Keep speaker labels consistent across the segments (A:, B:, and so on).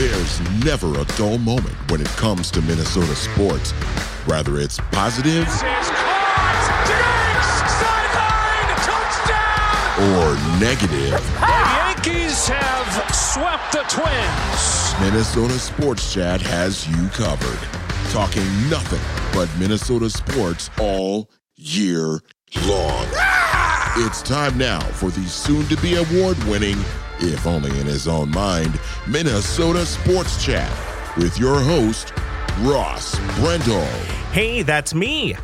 A: There's never a dull moment when it comes to Minnesota sports. Whether it's positive or negative.
B: The Yankees have swept the Twins.
A: Minnesota Sports Chat has you covered. Talking nothing but Minnesota sports all year long. Ah! It's time now for the soon to be award winning, if only in his own mind, Minnesota Sports Chat with your host, Ross Brendel.
C: Hey, that's me.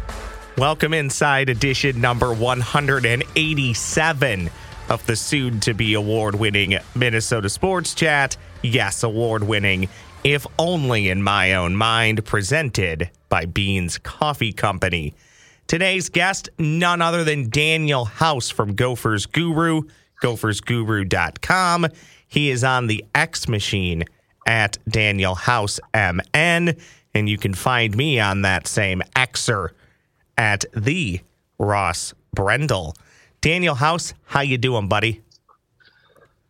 C: Welcome inside edition number 187 of the soon to be award winning Minnesota Sports Chat. Yes, award winning, if only in my own mind, presented by Beans Coffee Company. Today's guest, none other than Daniel House from Gophers Guru, gophersguru.com. He is on the X machine at Daniel House MN, and you can find me on that same Xer at the Ross Brendel. Daniel House, how you doing, buddy?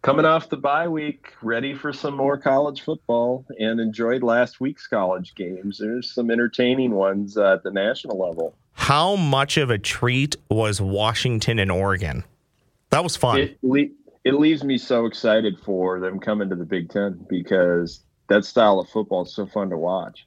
D: Coming off the bye week, ready for some more college football, and enjoyed last week's college games. There's some entertaining ones uh, at the national level.
C: How much of a treat was Washington and Oregon? That was fun.
D: It, le- it leaves me so excited for them coming to the Big Ten because that style of football is so fun to watch.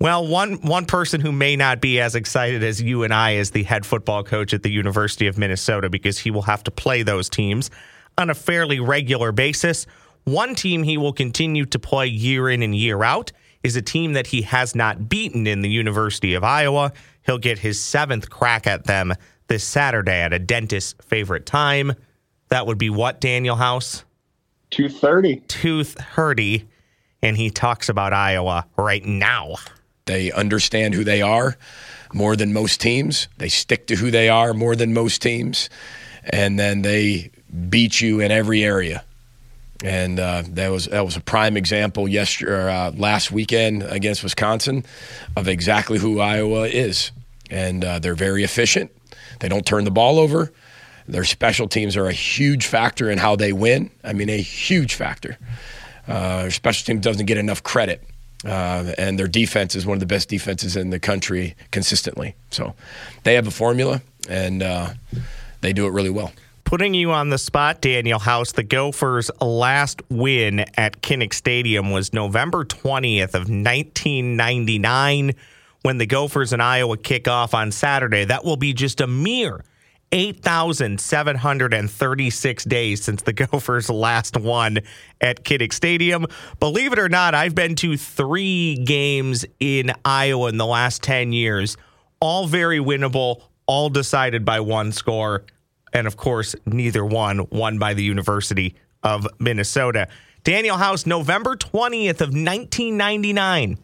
C: Well, one one person who may not be as excited as you and I is the head football coach at the University of Minnesota because he will have to play those teams on a fairly regular basis. One team he will continue to play year in and year out is a team that he has not beaten in the University of Iowa. He'll get his seventh crack at them this Saturday at a dentist's favorite time. That would be what, Daniel House?
D: 230.
C: 230. And he talks about Iowa right now.
E: They understand who they are more than most teams. They stick to who they are more than most teams. And then they beat you in every area. And uh, that was that was a prime example yesterday, uh, last weekend against Wisconsin, of exactly who Iowa is. And uh, they're very efficient. They don't turn the ball over. Their special teams are a huge factor in how they win. I mean, a huge factor. Uh, their special team doesn't get enough credit. Uh, and their defense is one of the best defenses in the country consistently. So they have a formula, and uh, they do it really well.
C: Putting you on the spot, Daniel House, the Gophers' last win at Kinnick Stadium was November 20th of 1999 when the Gophers and Iowa kick off on Saturday. That will be just a mere 8,736 days since the Gophers last won at Kinnick Stadium. Believe it or not, I've been to three games in Iowa in the last 10 years, all very winnable, all decided by one score. And of course, neither one won by the University of Minnesota. Daniel House, November 20th of 1999.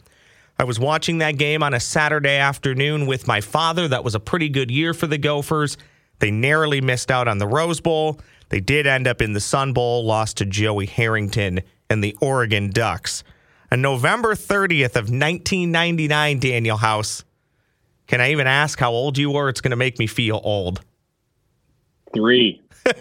C: I was watching that game on a Saturday afternoon with my father. That was a pretty good year for the Gophers. They narrowly missed out on the Rose Bowl. They did end up in the Sun Bowl, lost to Joey Harrington and the Oregon Ducks. On November 30th of 1999, Daniel House, can I even ask how old you were? It's going to make me feel old.
D: Three.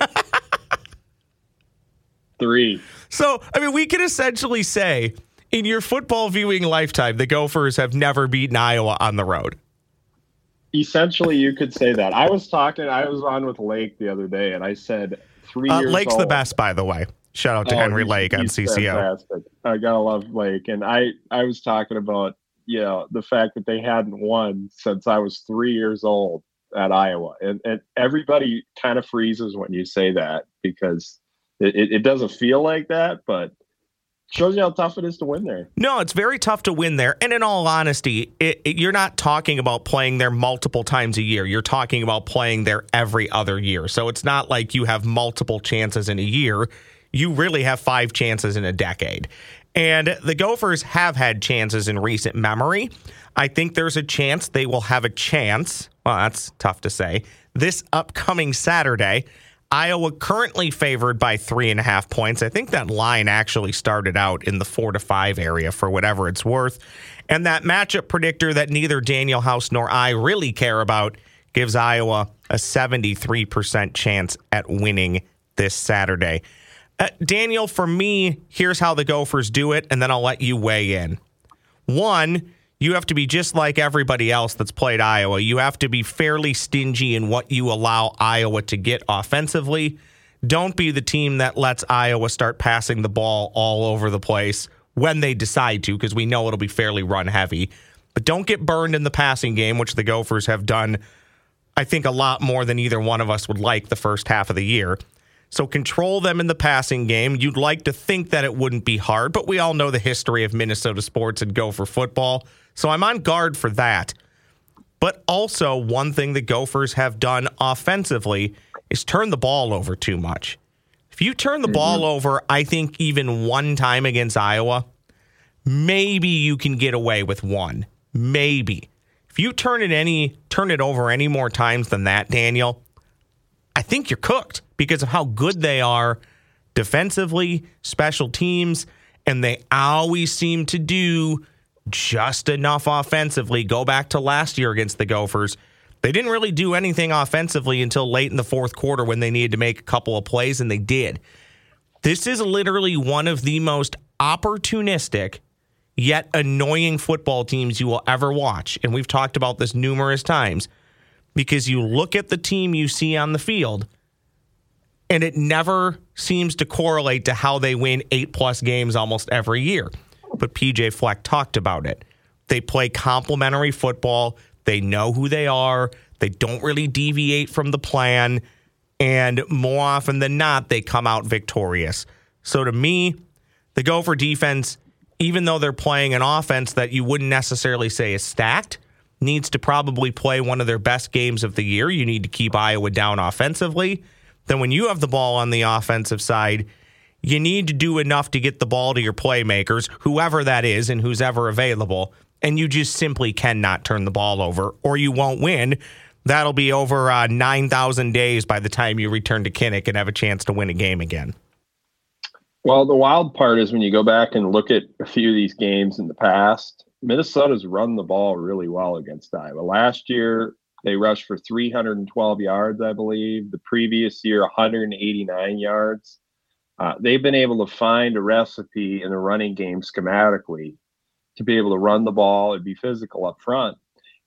D: Three.
C: So, I mean, we can essentially say in your football viewing lifetime, the Gophers have never beaten Iowa on the road.
D: Essentially, you could say that. I was talking, I was on with Lake the other day, and I said three
C: Uh,
D: years
C: Lake's
D: old.
C: the best, by the way. Shout out to
D: Oh,
C: Henry
D: he's-
C: Lake on CCO.
D: Fantastic. I gotta love Lake, and I I was talking about you know the fact that they hadn't won since I was three years old at Iowa, and and everybody kind of freezes when you say that because it, it doesn't feel like that, but shows you how tough it is to win there.
C: No, it's very tough to win there. And in all honesty, it, it- you're not talking about playing there multiple times a year. You're talking about playing there every other year. So it's not like you have multiple chances in a year. You really have five chances in a decade. And the Gophers have had chances in recent memory. I think there's a chance they will have a chance. Well, that's tough to say. This upcoming Saturday. Iowa currently favored by three and a half points. I think that line actually started out in the four to five area for whatever it's worth. And that matchup predictor that neither Daniel House nor I really care about gives Iowa a 73% chance at winning this Saturday. Uh, Daniel, for me, here's how the Gophers do it, and then I'll let you weigh in. One, you have to be just like everybody else that's played Iowa. You have to be fairly stingy in what you allow Iowa to get offensively. Don't be the team that lets Iowa start passing the ball all over the place when they decide to, because we know it'll be fairly run heavy. But don't get burned in the passing game, which the Gophers have done, I think, a lot more than either one of us would like the first half of the year. So control them in the passing game. You'd like to think that it wouldn't be hard, but we all know the history of Minnesota sports and Gopher football. So I'm on guard for that. But also, one thing the Gophers have done offensively is turn the ball over too much. If you turn the mm-hmm. ball over, I think even one time against Iowa, maybe you can get away with one. Maybe. If you turn it any turn it over any more times than that, Daniel, I think you're cooked because of how good they are defensively, special teams, and they always seem to do just enough offensively. Go back to last year against the Gophers. They didn't really do anything offensively until late in the fourth quarter when they needed to make a couple of plays, and they did. This is literally one of the most opportunistic yet annoying football teams you will ever watch. And we've talked about this numerous times because you look at the team you see on the field and it never seems to correlate to how they win eight plus games almost every year. But PJ Fleck talked about it. They play complementary football, they know who they are, they don't really deviate from the plan, and more often than not, they come out victorious. So to me, the Gopher defense, even though they're playing an offense that you wouldn't necessarily say is stacked, needs to probably play one of their best games of the year. You need to keep Iowa down offensively then when you have the ball on the offensive side, you need to do enough to get the ball to your playmakers, whoever that is and who's ever available. And you just simply cannot turn the ball over or you won't win. That'll be over uh, 9,000 days by the time you return to Kinnick and have a chance to win a game again.
D: Well, the wild part is when you go back and look at a few of these games in the past, Minnesota's run the ball really well against Iowa. Last year, they rushed for 312 yards, I believe. The previous year, 189 yards. Uh, they've been able to find a recipe in the running game schematically to be able to run the ball and be physical up front.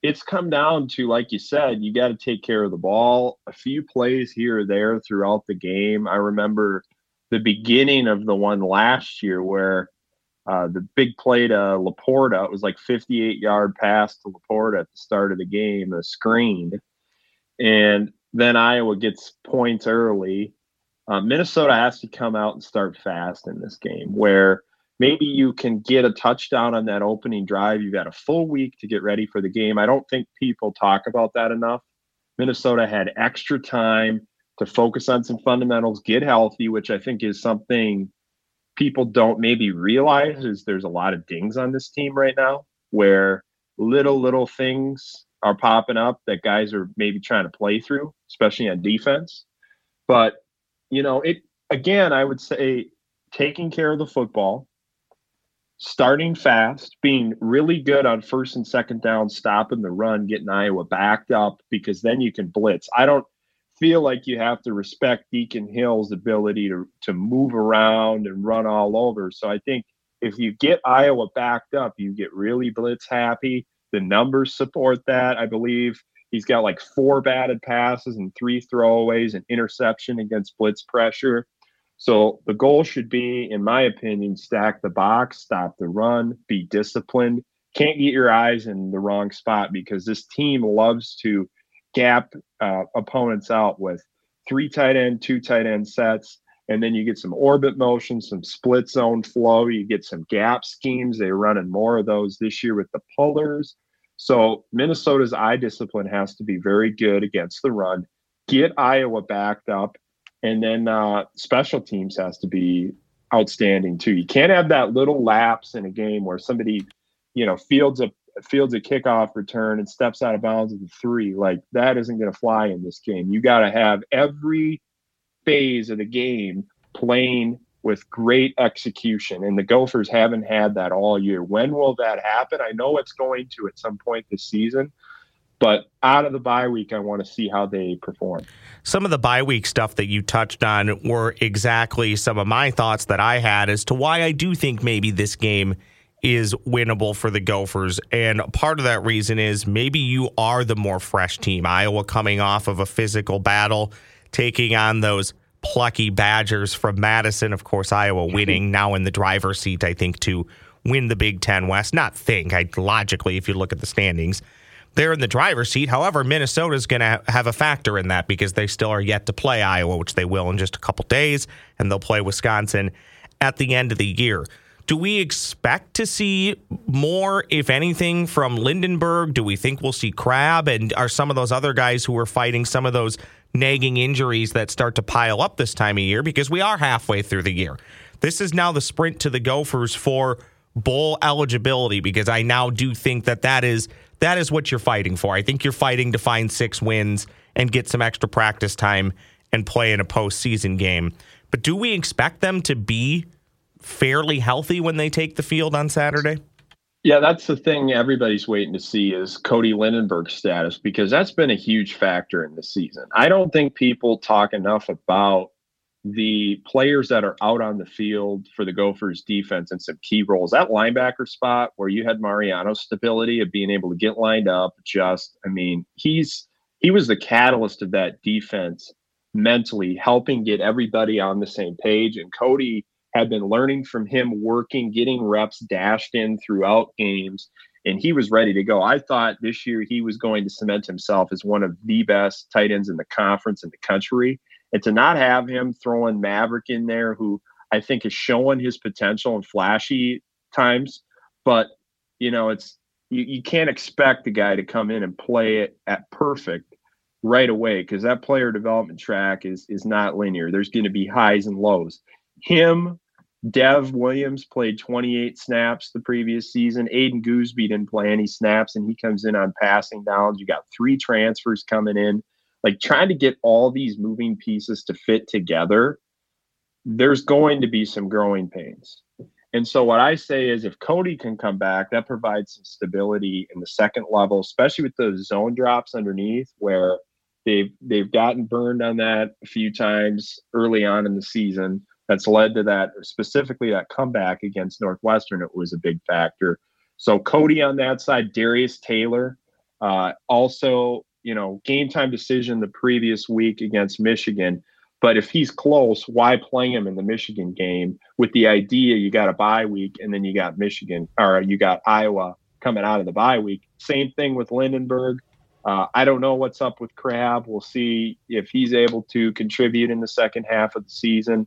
D: It's come down to, like you said, you got to take care of the ball. A few plays here or there throughout the game. I remember the beginning of the one last year where uh, the big play to LaPorta, it was like 58 yard pass to LaPorta at the start of the game, a screen. And then Iowa gets points early. Uh, Minnesota has to come out and start fast in this game where maybe you can get a touchdown on that opening drive. You've got a full week to get ready for the game. I don't think people talk about that enough. Minnesota had extra time to focus on some fundamentals, get healthy, which I think is something people don't maybe realize is there's a lot of dings on this team right now where little little things are popping up that guys are maybe trying to play through especially on defense. But you know it again i would say taking care of the football starting fast being really good on first and second down stopping the run getting iowa backed up because then you can blitz. I don't feel like you have to respect Deacon Hill's ability to to move around and run all over. So I think if you get Iowa backed up, you get really blitz happy. The numbers support that. I believe he's got like four batted passes and three throwaways and interception against blitz pressure. So the goal should be, in my opinion, stack the box, stop the run, be disciplined. Can't get your eyes in the wrong spot because this team loves to gap uh, opponents out with three tight end, two tight end sets. And then you get some orbit motion, some split zone flow. You get some gap schemes. They're running more of those this year with the pullers. So Minnesota's eye discipline has to be very good against the run. Get Iowa backed up, and then uh, special teams has to be outstanding too. You can't have that little lapse in a game where somebody, you know, fields a fields a kickoff return and steps out of bounds at the three. Like that isn't going to fly in this game. You got to have every phase of the game playing with great execution. And the Gophers haven't had that all year. When will that happen? I know it's going to at some point this season, But out of the bye week, I want to see how they perform.
C: Some of the bye week stuff that you touched on were exactly some of my thoughts that I had as to why I do think maybe this game is winnable for the Gophers. And part of that reason is maybe you are the more fresh team. Iowa coming off of a physical battle, taking on those plucky Badgers from Madison. Of course, Iowa mm-hmm. winning now in the driver's seat, I think, to win the Big Ten West. Not think, I logically, if you look at the standings, they're in the driver's seat. However, Minnesota is going to have a factor in that because they still are yet to play Iowa, which they will in just a couple days, and they'll play Wisconsin at the end of the year. Do we expect to see more, if anything, from Lindenberg? Do we think we'll see Crabb? And are some of those other guys who are fighting some of those nagging injuries that start to pile up this time of year? Because we are halfway through the year. This is now the sprint to the Gophers for bowl eligibility because I now do think that that is that is what you're fighting for. I think you're fighting to find six wins and get some extra practice time and play in a postseason game. But do we expect them to be fairly healthy when they take the field on Saturday?
D: Yeah, that's the thing everybody's waiting to see is Cody Lindenberg's status because that's been a huge factor in the season. I don't think people talk enough about the players that are out on the field for the Gophers defense and some key roles. That linebacker spot where you had Mariano's stability of being able to get lined up, just I mean, he's he was the catalyst of that defense mentally, helping get everybody on the same page. And Cody had been learning from him, working, getting reps dashed in throughout games, and he was ready to go. I thought this year he was going to cement himself as one of the best tight ends in the conference in the country. And to not have him throwing Maverick in there, who I think is showing his potential in flashy times, but you know, it's you, you can't expect the guy to come in and play it at perfect right away because that player development track is is not linear. There's going to be highs and lows. Him, Dev Williams played 28 snaps the previous season. Aiden Goosby didn't play any snaps, and he comes in on passing downs. You got three transfers coming in like trying to get all these moving pieces to fit together, there's going to be some growing pains. And so what I say is if Cody can come back, that provides some stability in the second level, especially with those zone drops underneath where they've they've gotten burned on that a few times early on in the season. That's led to that specifically that comeback against Northwestern. It was a big factor. So Cody on that side, Darius Taylor, uh, also you know, game time decision the previous week against Michigan. But if he's close, why play him in the Michigan game with the idea you got a bye week and then you got Michigan or you got Iowa coming out of the bye week? Same thing with Lindenberg. Uh, I don't know what's up with Crab. We'll see if he's able to contribute in the second half of the season.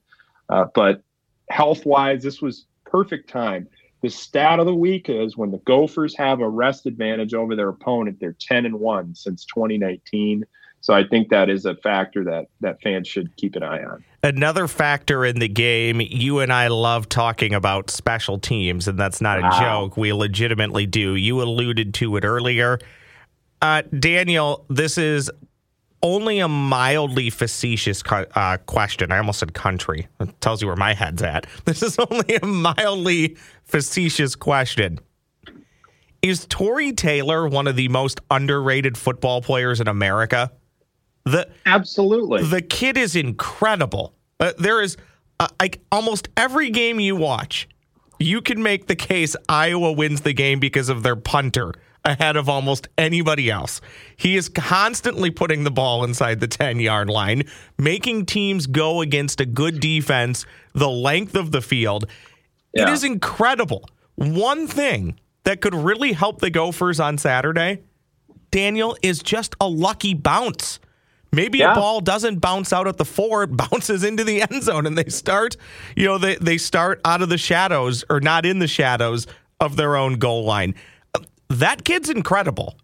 D: Uh, but health wise, this was perfect time. The stat of the week is when the Gophers have a rest advantage over their opponent, they're 10 and 1 since 2019. So I think that is a factor that that fans should keep an eye on.
C: Another factor in the game, you and I love talking about special teams, and that's not a wow. joke. We legitimately do. You alluded to it earlier. Uh, Daniel, this is only a mildly facetious uh, question. I almost said country. It tells you where my head's at. This is only a mildly facetious question. Is Tory Taylor one of the most underrated football players in America?
D: The absolutely
C: the kid is incredible. Uh, there is uh, like almost every game you watch, you can make the case Iowa wins the game because of their punter ahead of almost anybody else. He is constantly putting the ball inside the 10 yard line, making teams go against a good defense the length of the field. Yeah. It is incredible. One thing that could really help the Gophers on Saturday, Daniel, is just a lucky bounce. Maybe yeah. a ball doesn't bounce out at the four, it bounces into the end zone and they start, you know, they, they start out of the shadows or not in the shadows of their own goal line that kid's incredible.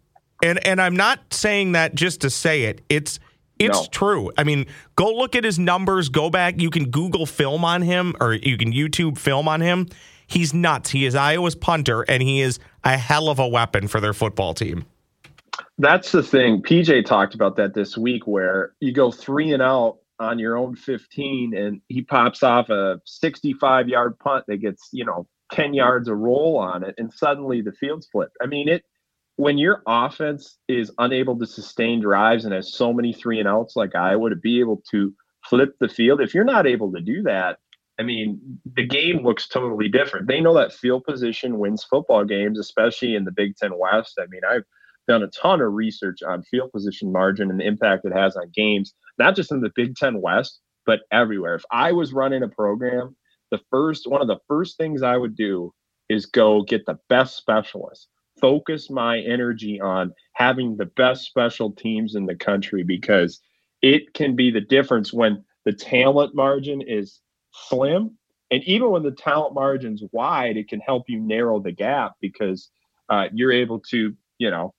C: And and I'm not saying that just to say it. It's it's no. true. I mean, go look at his numbers, go back, you can Google film on him or you can YouTube film on him. He's nuts. He is Iowa's punter and he is a hell of a weapon for their football team.
D: That's the thing. PJ talked about that this week where you go 3 and out on your own 15 and he pops off a 65 yard punt that gets, you know, 10 yards a roll on it and suddenly the field's flipped. I mean, it when your offense is unable to sustain drives and has so many three and outs like Iowa to be able to flip the field, if you're not able to do that, I mean, the game looks totally different. They know that field position wins football games, especially in the Big Ten West. I mean, I've done a ton of research on field position margin and the impact it has on games, not just in the Big Ten West, but everywhere. If I was running a program, the first one of the first things I would do is go get the best specialists. Focus my energy on having the best special teams in the country because it can be the difference when the talent margin is slim. And even when the talent margin's wide, it can help you narrow the gap because uh, you're able to, you know,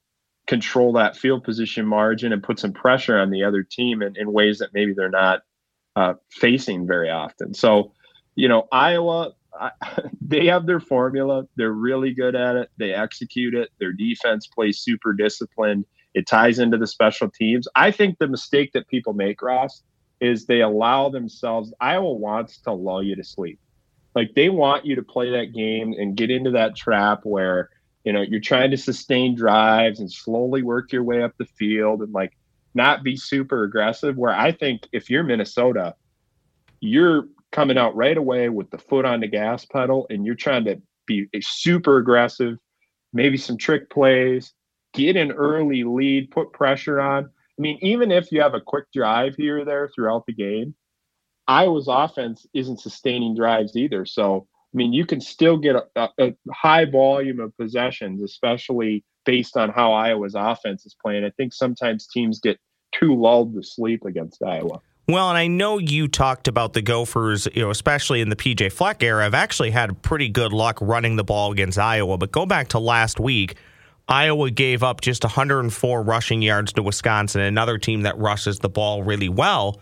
D: control that field position margin and put some pressure on the other team in, in ways that maybe they're not uh, facing very often. So, you know, Iowa, I, they have their formula. They're really good at it. They execute it. Their defense plays super disciplined. It ties into the special teams. I think the mistake that people make, Ross, is they allow themselves Iowa wants to lull you to sleep. Like they want you to play that game and get into that trap where, you know, you're trying to sustain drives and slowly work your way up the field and like not be super aggressive. Where I think if you're Minnesota, you're coming out right away with the foot on the gas pedal and you're trying to be super aggressive, maybe some trick plays, get an early lead, put pressure on I mean, even if you have a quick drive here or there throughout the game, Iowa's offense isn't sustaining drives either. So, I mean, you can still get a, a, high volume of possessions, especially based on how Iowa's offense is playing. I think sometimes teams get too lulled to sleep against Iowa.
C: Well, and I know you talked about the Gophers, you know, especially in the PJ Fleck era, I've actually had pretty good luck running the ball against Iowa. But go back to last week, Iowa gave up just 104 rushing yards to Wisconsin, another team that rushes the ball really well.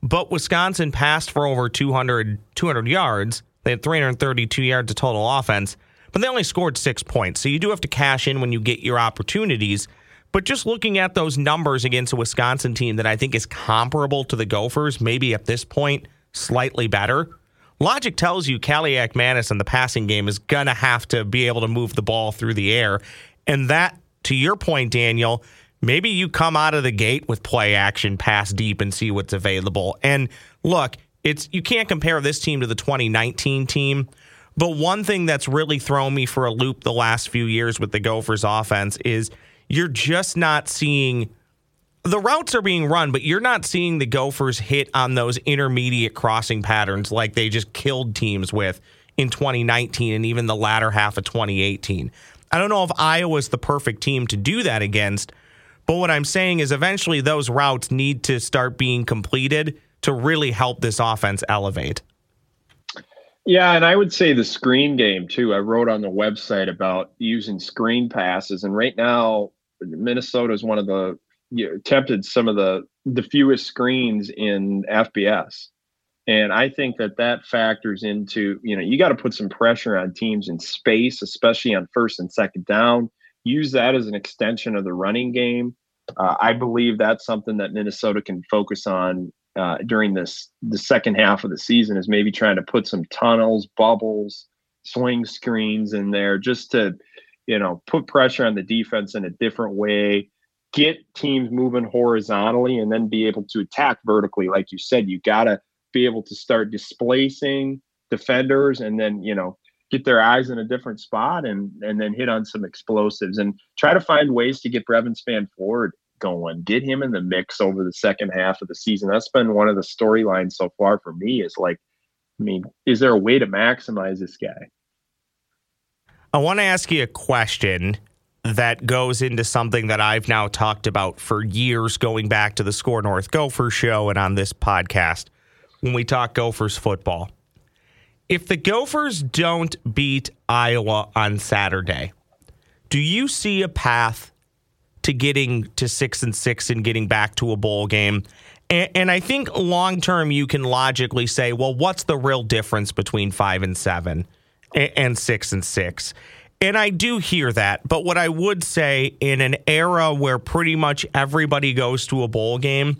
C: But Wisconsin passed for over 200, 200 yards. They had 332 yards of total offense, but they only scored six points. So you do have to cash in when you get your opportunities. But just looking at those numbers against a Wisconsin team that I think is comparable to the Gophers, maybe at this point slightly better. Logic tells you Kaliakmanis in the passing game is going to have to be able to move the ball through the air. And that, to your point, Daniel, maybe you come out of the gate with play action, pass deep, and see what's available. And look, it's you can't compare this team to the 2019 team. But one thing that's really thrown me for a loop the last few years with the Gophers offense is you're just not seeing the routes are being run, but you're not seeing the Gophers hit on those intermediate crossing patterns like they just killed teams with in 2019 and even the latter half of 2018. I don't know if Iowa's the perfect team to do that against, but what I'm saying is eventually those routes need to start being completed to really help this offense elevate.
D: Yeah, and I would say the screen game too. I wrote on the website about using screen passes, and right now Minnesota is one of the you know, attempted some of the the fewest screens in FBS. And I think that that factors into, you know, you got to put some pressure on teams in space, especially on first and second down. Use that as an extension of the running game. Uh, I believe that's something that Minnesota can focus on uh, during this the second half of the season is maybe trying to put some tunnels, bubbles, swing screens in there just to, you know, put pressure on the defense in a different way, get teams moving horizontally, and then be able to attack vertically. Like you said, you got to be able to start displacing defenders and then, you know, get their eyes in a different spot and and then hit on some explosives and try to find ways to get Brevyn Spann-Ford going. Get him in the mix over the second half of the season. That's been one of the storylines so far for me is like, I mean, is there a way to maximize this guy?
C: I want to ask you a question that goes into something that I've now talked about for years, going back to the Score North Gopher show and on this podcast when we talk Gophers football. If the Gophers don't beat Iowa on Saturday, do you see a path to getting to six and six and getting back to a bowl game? And, and I think long term, you can logically say, well, what's the real difference between five and seven and, six and six? And I do hear that. But what I would say in an era where pretty much everybody goes to a bowl game,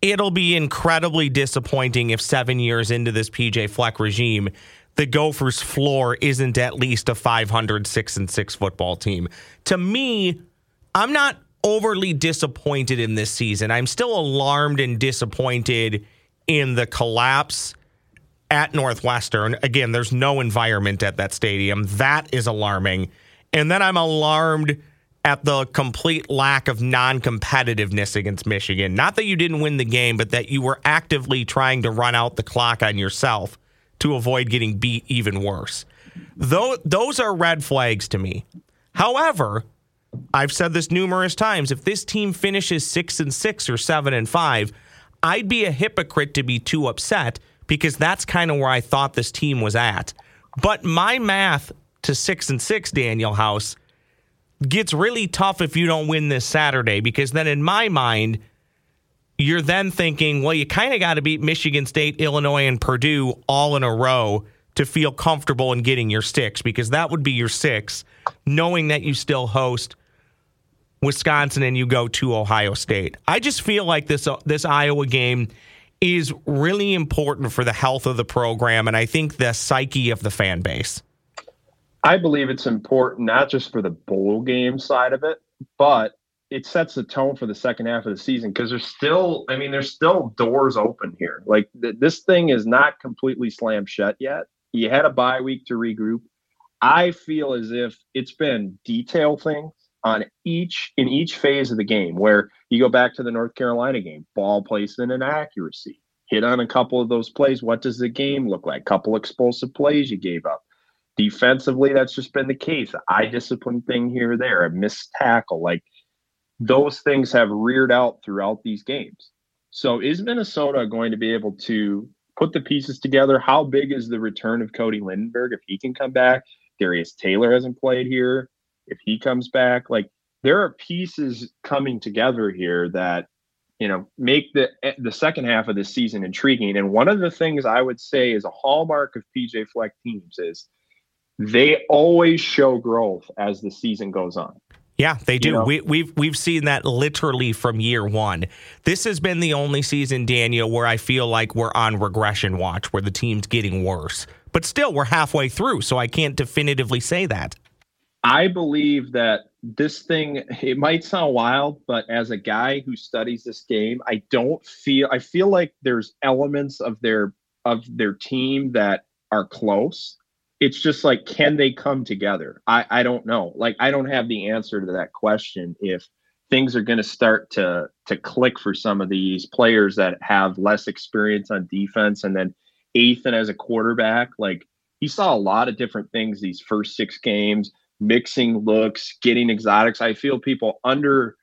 C: it'll be incredibly disappointing if seven years into this PJ Fleck regime, the Gophers' floor isn't at least a 500 6 and 6 football team. To me, I'm not overly disappointed in this season. I'm still alarmed and disappointed in the collapse at Northwestern. Again, there's no environment at that stadium. That is alarming. And then I'm alarmed at the complete lack of non competitiveness against Michigan. Not that you didn't win the game, but that you were actively trying to run out the clock on yourself to avoid getting beat even worse. Though those are red flags to me. However, I've said this numerous times. If this team finishes six and six or seven and five, I'd be a hypocrite to be too upset because that's kind of where I thought this team was at. But my math to six and six, Daniel House, gets really tough if you don't win this Saturday because then in my mind, you're then thinking, well, you kind of got to beat Michigan State, Illinois, and Purdue all in a row to feel comfortable in getting your six because that would be your six, knowing that you still host Wisconsin and you go to Ohio State. I just feel like this uh, this Iowa game is really important for the health of the program and I think the psyche of the fan base.
D: I believe it's important not just for the bowl game side of it, but it sets the tone for the second half of the season because there's still, I mean, there's still doors open here. Like th- this thing is not completely slammed shut yet. You had a bye week to regroup. I feel as if it's been detail things on each in each phase of the game where you go back to the North Carolina game, ball placement and accuracy. Hit on a couple of those plays. What does the game look like? Couple explosive plays you gave up. Defensively, that's just been the case. Eye discipline thing here or there, a missed tackle. Like those things have reared out throughout these games. So is Minnesota going to be able to put the pieces together? How big is the return of Cody Lindenberg if he can come back? Darius Taylor hasn't played here if he comes back. Like there are pieces coming together here that you know make the eh, the second half of the season intriguing. And one of the things I would say is a hallmark of PJ Fleck teams is they always show growth as the season goes on.
C: Yeah, they do. You know? we, we've we've seen that literally from year one. This has been the only season, Daniel, where I feel like we're on regression watch, where the team's getting worse. But still, we're halfway through, so I can't definitively say that.
D: I believe that this thing it might sound wild, but as a guy who studies this game, I don't feel I feel like there's elements of their of their team that are close. It's just like can they come together? I I don't know. Like I don't have the answer to that question if things are going to start to to click for some of these players that have less experience on defense and then Ethan as a quarterback like he saw a lot of different things these first 6 games mixing looks, getting exotics. I feel people under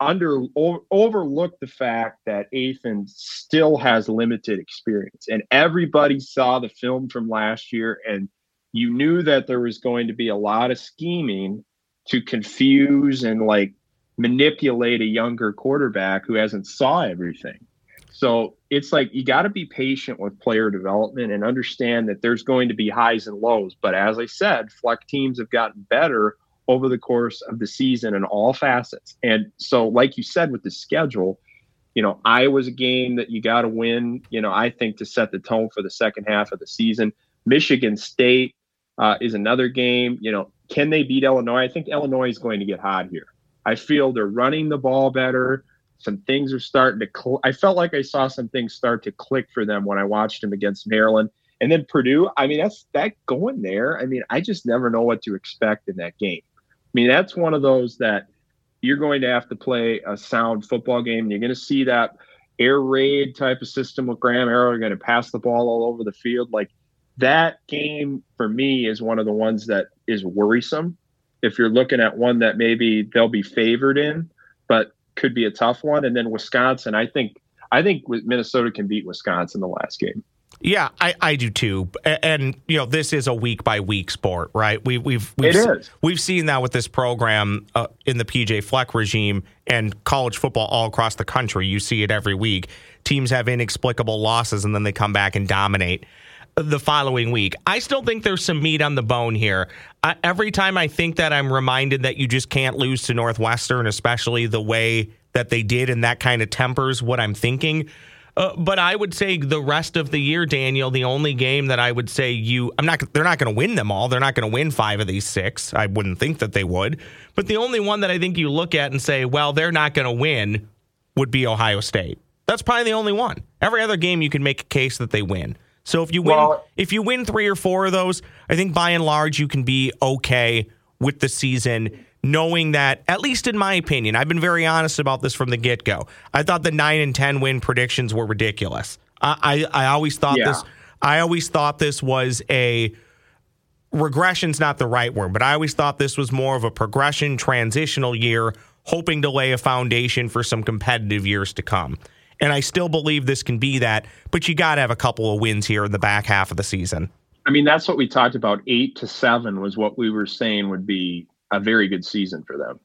D: under o- overlook the fact that Ethan still has limited experience, and everybody saw the film from last year, and you knew that there was going to be a lot of scheming to confuse and like manipulate a younger quarterback who hasn't saw everything. So it's like you got to be patient with player development and understand that there's going to be highs and lows. But as I said, Fleck teams have gotten better over the course of the season in all facets. And so, like you said, with the schedule, you know, Iowa's a game that you got to win, you know, I think to set the tone for the second half of the season. Michigan State uh, is another game. You know, can they beat Illinois? I think Illinois is going to get hot here. I feel they're running the ball better some things are starting to. Cl- I felt like I saw some things start to click for them when I watched them against Maryland, and then Purdue. I mean, that's that going there. I mean, I just never know what to expect in that game. I mean, that's one of those that you're going to have to play a sound football game. You're going to see that air raid type of system with Graham Harrell. You're going to pass the ball all over the field. Like that game for me is one of the ones that is worrisome. If you're looking at one that maybe they'll be favored in, but could be a tough one. And then Wisconsin, I think I think Minnesota can beat Wisconsin the last game.
C: Yeah, I, I do too. And you know, this is a week by week sport, right? We, we've we've
D: it
C: we've seen that with this program uh, in the PJ Fleck regime and college football all across the country. You see it every week. Teams have inexplicable losses and then they come back and dominate the following week. I still think there's some meat on the bone here. Every time I think that, I'm reminded that you just can't lose to Northwestern, especially the way that they did, and that kind of tempers what I'm thinking. Uh, but I would say the rest of the year, Daniel, the only game that I would say you, I'm not, they're not going to win them all. They're not going to win five of these six. I wouldn't think that they would. But the only one that I think you look at and say, well, they're not going to win would be Ohio State. That's probably the only one. Every other game you can make a case that they win. So if you win, well, if you win three or four of those, I think by and large you can be okay with the season knowing that, at least in my opinion, I've been very honest about this from the get go. I thought the nine and ten win predictions were ridiculous. I I, I always thought yeah. this. I always thought this was a regression's not the right word, but I always thought this was more of a progression transitional year, hoping to lay a foundation for some competitive years to come. And I still believe this can be that, but you got to have a couple of wins here in the back half of the season.
D: I mean, that's what we talked about. Eight to seven was what we were saying would be a very good season for them.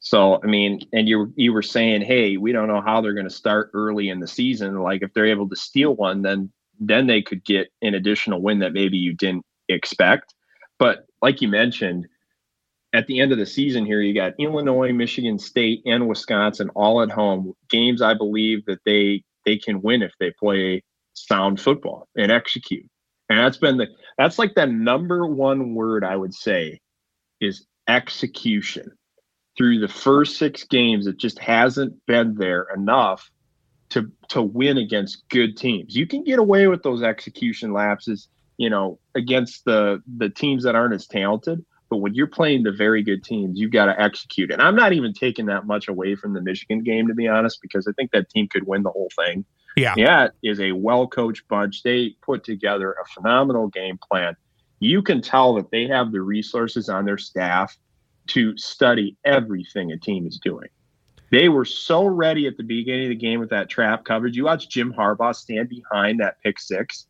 D: So I mean, and you you were saying, hey, we don't know how they're going to start early in the season. Like if they're able to steal one, then then they could get an additional win that maybe you didn't expect. But like you mentioned, at the end of the season here, you got Illinois, Michigan State, and Wisconsin all at home. Games I believe that they they can win if they play sound football and execute. And that's been the that's like the number one word I would say is execution. Through the first six games, it just hasn't been there enough to to win against good teams. You can get away with those execution lapses, you know, against the the teams that aren't as talented. But when you're playing the very good teams, you've got to execute. And I'm not even taking that much away from the Michigan game, to be honest, because I think that team could win the whole thing.
C: Yeah.
D: Yeah, is a well coached bunch. They put together a phenomenal game plan. You can tell that they have the resources on their staff to study everything a team is doing. They were so ready at the beginning of the game with that trap coverage. You watch Jim Harbaugh stand behind that pick six,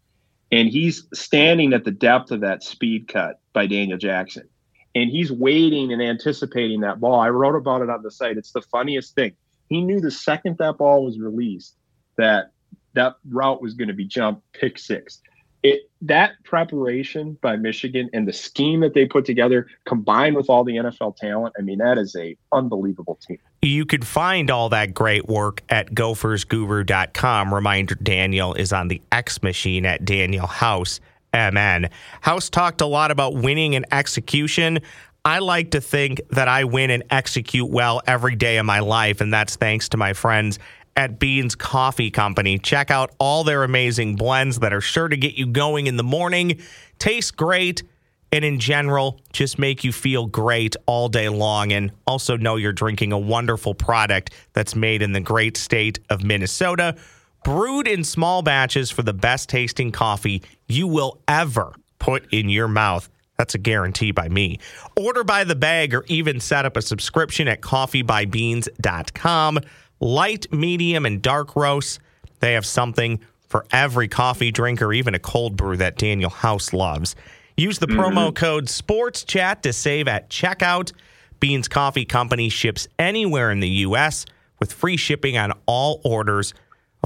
D: and he's standing at the depth of that speed cut by Daniel Jackson. And he's waiting and anticipating that ball. I wrote about it on the site. It's the funniest thing. He knew the second that ball was released that that route was going to be jump pick six it that preparation by Michigan and the scheme that they put together combined with all the NFL talent, I mean, that is a unbelievable team.
C: You could find all that great work at gophersguru.com. Reminder Daniel is on the X machine at Daniel House MN. House talked a lot about winning and execution. I like to think that I win and execute well every day of my life, and that's thanks to my friends at Beans Coffee Company. Check out all their amazing blends that are sure to get you going in the morning, taste great, and in general, just make you feel great all day long. And also know you're drinking a wonderful product that's made in the great state of Minnesota, brewed in small batches for the best tasting coffee you will ever put in your mouth. That's a guarantee by me. Order by the bag or even set up a subscription at coffeebybeans.com light, medium, and dark roasts. They have something for every coffee drinker, even a cold brew that Daniel House loves. Use the mm-hmm. promo code SPORTSCHAT to save at checkout. Beans Coffee Company ships anywhere in the U.S. with free shipping on all orders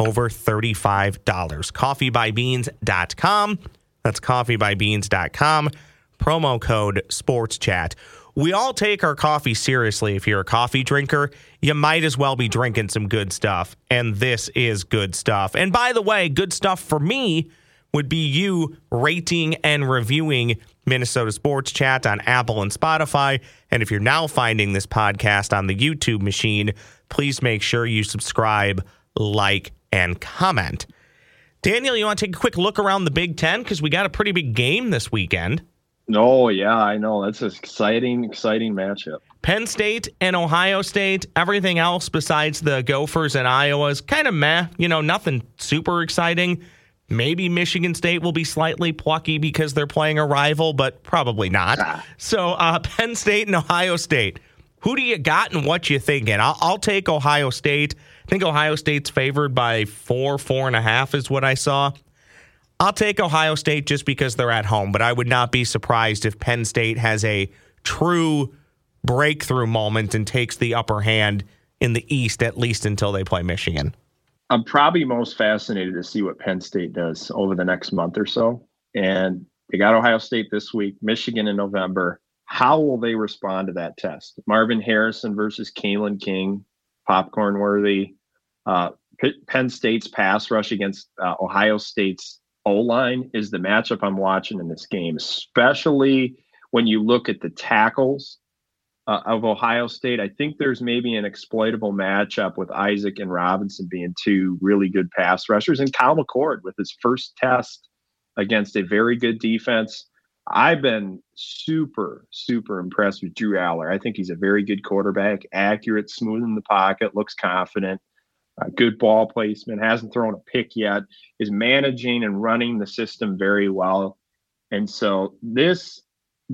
C: over $35. Coffeebybeans.com. That's coffeebybeans.com. Promo code SPORTSCHAT. We all take our coffee seriously. If you're a coffee drinker, you might as well be drinking some good stuff. And this is good stuff. And by the way, good stuff for me would be you rating and reviewing Minnesota Sports Chat on Apple and Spotify. And if you're now finding this podcast on the YouTube machine, please make sure you subscribe, like, and comment. Daniel, you want to take a quick look around the Big Ten? Because we got a pretty big game this weekend.
D: Oh yeah, I know. That's an exciting, exciting matchup.
C: Penn State and Ohio State. Everything else besides the Gophers and Iowa's kind of meh. You know, nothing super exciting. Maybe Michigan State will be slightly plucky because they're playing a rival, but probably not. Ah. So uh, Penn State and Ohio State. Who do you got and what you thinking? I'll, I'll take Ohio State. I think Ohio State's favored by four, four and a half is what I saw. I'll take Ohio State just because they're at home, but I would not be surprised if Penn State has a true breakthrough moment and takes the upper hand in the East, at least until they play Michigan.
D: I'm probably most fascinated to see what Penn State does over the next month or so. And they got Ohio State this week, Michigan in November. How will they respond to that test? Marvin Harrison versus Kalen King, popcorn worthy. Uh, Penn State's pass rush against uh, Ohio State's O line is the matchup I'm watching in this game, especially when you look at the tackles uh, of Ohio State. I think there's maybe an exploitable matchup with Isaac and Robinson being two really good pass rushers, and Kyle McCord with his first test against a very good defense. I've been super, super impressed with Drew Allar. I think he's a very good quarterback, accurate, smooth in the pocket, looks confident, uh, good ball placement, hasn't thrown a pick yet, is managing and running the system very well. And so this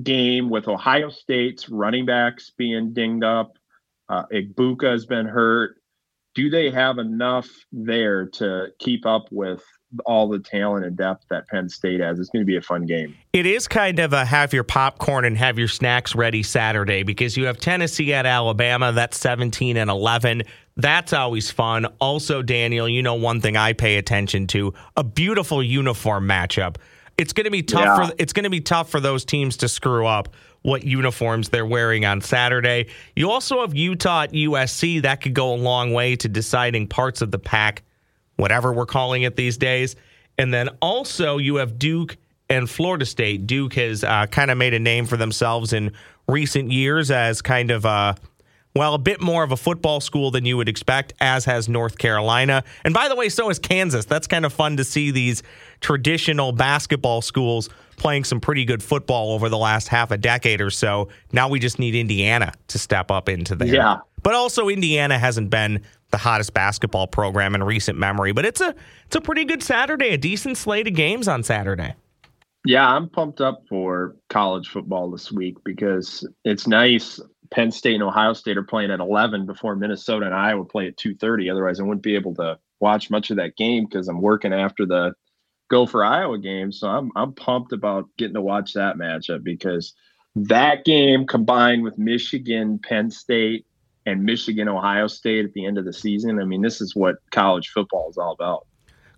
D: game with Ohio State's running backs being dinged up, uh, Egbuka has been hurt. Do they have enough there to keep up with all the talent and depth that Penn State has. It's going to be a fun game.
C: It is kind of a have your popcorn and have your snacks ready Saturday because you have Tennessee at Alabama. That's 17 and 11. That's always fun. Also, Daniel, you know one thing I pay attention to: a beautiful uniform matchup. It's going to be tough yeah. for it's going to be tough for those teams to screw up what uniforms they're wearing on Saturday. You also have Utah at USC. That could go a long way to deciding parts of the Pac whatever we're calling it these days. And then also you have Duke and Florida State. Duke has uh, kind of made a name for themselves in recent years as kind of a well, a bit more of a football school than you would expect, as has North Carolina. And by the way, so is Kansas. That's kind of fun to see these traditional basketball schools playing some pretty good football over the last half a decade or so. Now we just need Indiana to step up into there.
D: Yeah.
C: But also Indiana hasn't been the hottest basketball program in recent memory. But it's a it's a pretty good Saturday, a decent slate of games on Saturday.
D: Yeah, I'm pumped up for college football this week because it's nice. Penn State and Ohio State are playing at 11 before Minnesota and Iowa play at 2:30. Otherwise, I wouldn't be able to watch much of that game because I'm working after the Gopher Iowa game. So I'm I'm pumped about getting to watch that matchup because that game combined with Michigan, Penn State, and Michigan, Ohio State at the end of the season. I mean, this is what college football is all about.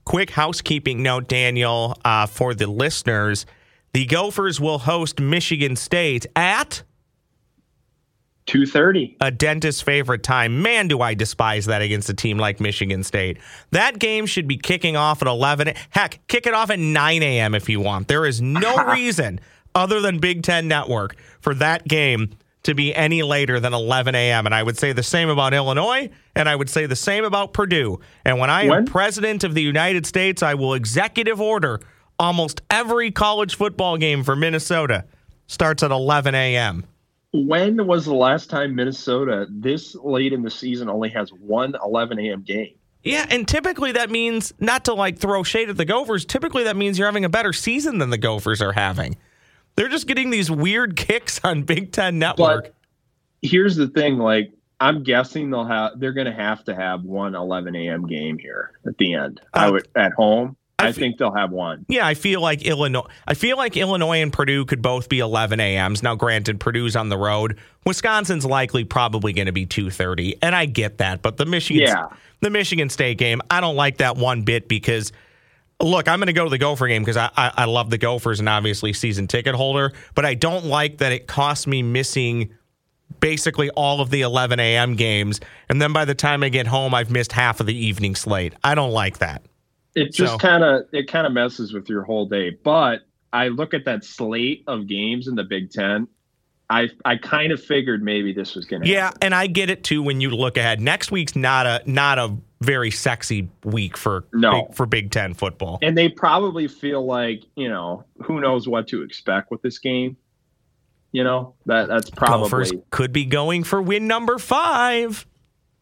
C: Quick housekeeping note, Daniel, uh, for the listeners: the Gophers will host Michigan State at.
D: 2.30
C: a dentist's favorite time man do i despise that against a team like michigan state that game should be kicking off at 11 heck kick it off at 9 a.m if you want there is no reason other than big ten network for that game to be any later than 11 a.m. And I would say the same about Illinois, and I would say the same about Purdue. And when I when? am president of the United States, I will executive order almost every college football game for Minnesota starts at 11 a.m.
D: When was the last time Minnesota this late in the season only has one 11 a.m. game?
C: Yeah, and typically that means not to like throw shade at the Gophers. Typically that means you're having a better season than the Gophers are having. They're just getting these weird kicks on Big Ten Network. But
D: here's the thing: like, I'm guessing they'll have they're going to have to have one 11 a.m. game here at the end. Uh, I would at home. I, I think they'll have one.
C: Yeah, I feel like Illinois. I feel like Illinois and Purdue could both be 11 a.m.s. Now, granted, Purdue's on the road. Wisconsin's likely probably going to be 2:30, and I get that. But the Michigan, yeah. the Michigan State game, I don't like that one bit because look, I'm going to go to the Gopher game because I, I, I love the Gophers and obviously season ticket holder, but I don't like that it costs me missing basically all of the 11 a.m. games, and then by the time I get home, I've missed half of the evening slate. I don't like that.
D: It just so. kind of it kind of messes with your whole day. But I look at that slate of games in the Big Ten. I I kind of figured maybe this was going to.
C: Yeah,
D: happen.
C: and I get it too when you look ahead. Next week's not a not a very sexy week for
D: no.
C: big, for Big Ten football.
D: And they probably feel like you know who knows what to expect with this game. You know that that's probably
C: Gophers could be going for win number five.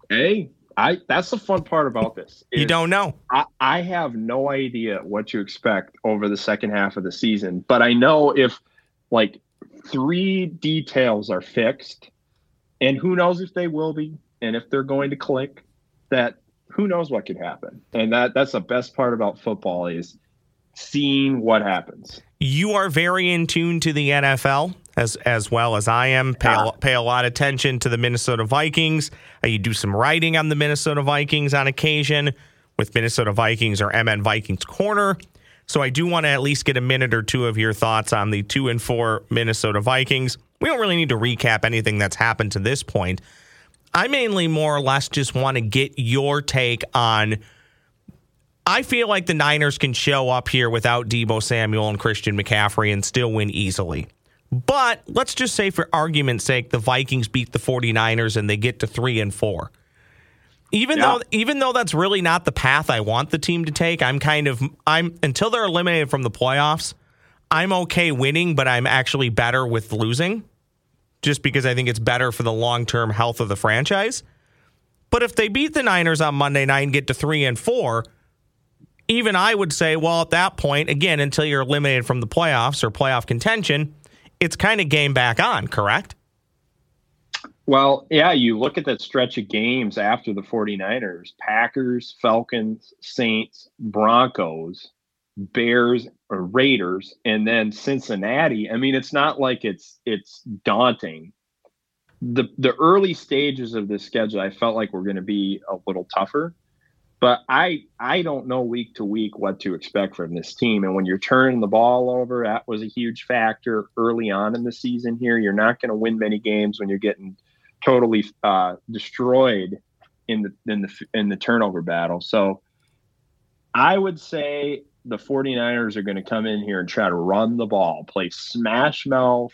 D: Hey, I that's the fun part about this.
C: you don't know.
D: I, I have no idea what to expect over the second half of the season, but I know if like three details are fixed, and who knows if they will be, and if they're going to click, that who knows what could happen. And that that's the best part about football is seeing what happens.
C: You are very in tune to the NFL as as well as I am. Pay, a, pay a lot of attention to the Minnesota Vikings. Uh, you do some writing on the Minnesota Vikings on occasion with Minnesota Vikings or MN Vikings Corner. So I do want to at least get a minute or two of your thoughts on the two and four Minnesota Vikings. We don't really need to recap anything that's happened to this point. I mainly more or less just want to get your take on I feel like the Niners can show up here without Deebo Samuel and Christian McCaffrey and still win easily. But let's just say, for argument's sake, the Vikings beat the 49ers and they get to three and four. Even yeah. though even though that's really not the path I want the team to take, I'm kind of I'm until they're eliminated from the playoffs, I'm okay winning, but I'm actually better with losing. Just because I think it's better for the long-term health of the franchise. But if they beat the Niners on Monday night and get to 3 and 4, even I would say, well, at that point, again, until you're eliminated from the playoffs or playoff contention, it's kind of game back on, correct?
D: Well, yeah, you look at that stretch of games after the 49ers Packers, Falcons, Saints, Broncos, Bears, or Raiders, and then Cincinnati. I mean, it's not like it's it's daunting. The the early stages of this schedule, I felt like were going to be a little tougher but I I don't know week to week what to expect from this team. And when you're turning the ball over, that was a huge factor early on in the season. Here, you're not going to win many games when you're getting totally uh, destroyed in the in the in the turnover battle. So I would say the 49ers are going to come in here and try to run the ball, play smash mouth,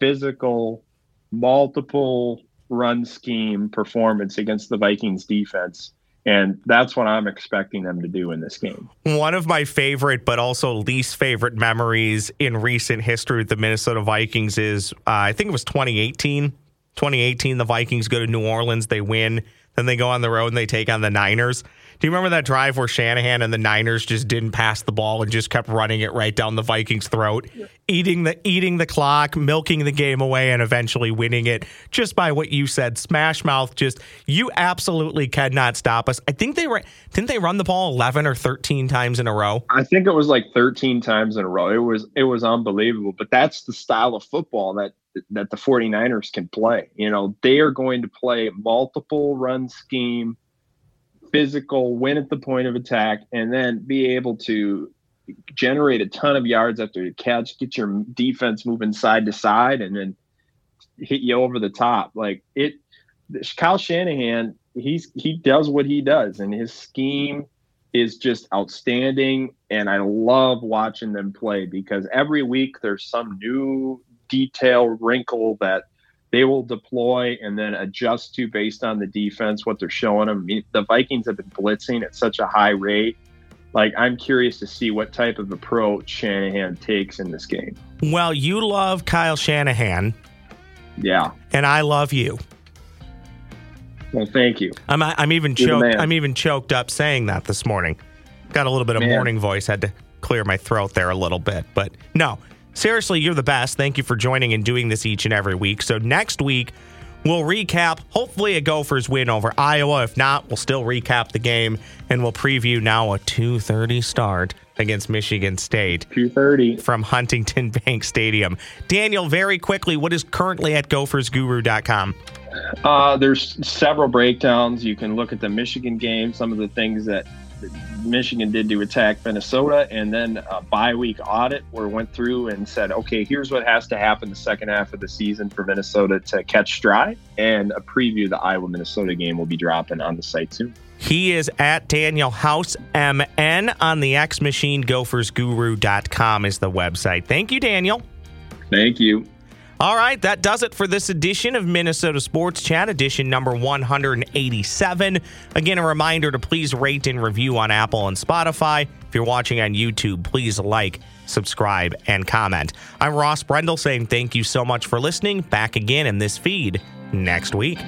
D: physical, multiple run scheme performance against the Vikings defense and that's what I'm expecting them to do in this game.
C: One of my favorite, but also least favorite memories in recent history with the Minnesota Vikings is uh, I think it was 2018. 2018, the Vikings go to New Orleans, they win. Then they go on the road and they take on the Niners. Do you remember that drive where Shanahan and the Niners just didn't pass the ball and just kept running it right down the Vikings' throat, eating the eating the clock, milking the game away, and eventually winning it just by what you said, smash mouth. Just you absolutely cannot stop us. I think they were didn't they run the ball eleven or thirteen times in a row?
D: I think it was like thirteen times in a row. It was it was unbelievable. But that's the style of football that that the 49ers can play. You know, they are going to play multiple run scheme physical, win at the point of attack, and then be able to generate a ton of yards after the catch, get your defense moving side to side, and then hit you over the top. Like it, Kyle Shanahan, he's he does what he does, and his scheme is just outstanding. And I love watching them play because every week there's some new detail wrinkle that they will deploy and then adjust to based on the defense what they're showing them. The Vikings have been blitzing at such a high rate. Like I'm curious to see what type of approach Shanahan takes in this game.
C: Well, you love Kyle Shanahan.
D: Yeah.
C: And I love you.
D: Well, thank you.
C: I'm I'm even choked I'm even choked up saying that this morning. Got a little bit of man. morning voice. Had to clear my throat there a little bit. But no, seriously, you're the best. Thank you for joining and doing this each and every week. So next week, we'll recap, hopefully, a Gophers win over Iowa. If not, we'll still recap the game and we'll preview now a 2:30 start against Michigan State.
D: 2:30
C: from Huntington Bank Stadium. Daniel, very quickly, what is currently at gophersguru.com?
D: Uh, there's several breakdowns. You can look at the Michigan game, some of the things that Michigan did to attack Minnesota, and then a bye week audit where went through and said, okay, here's what has to happen the second half of the season for Minnesota to catch stride, and a preview of the Iowa Minnesota game will be dropping on the site soon.
C: He is at Daniel House MN on the X Machine Gophers Gophersguru.com is the website. Thank you, Daniel.
D: Thank you.
C: All right, that does it for this edition of Minnesota Sports Chat, edition number 187. Again, a reminder to please rate and review on Apple and Spotify. If you're watching on YouTube, please like, subscribe, and comment. I'm Ross Brendel saying thank you so much for listening. Back again in this feed next week.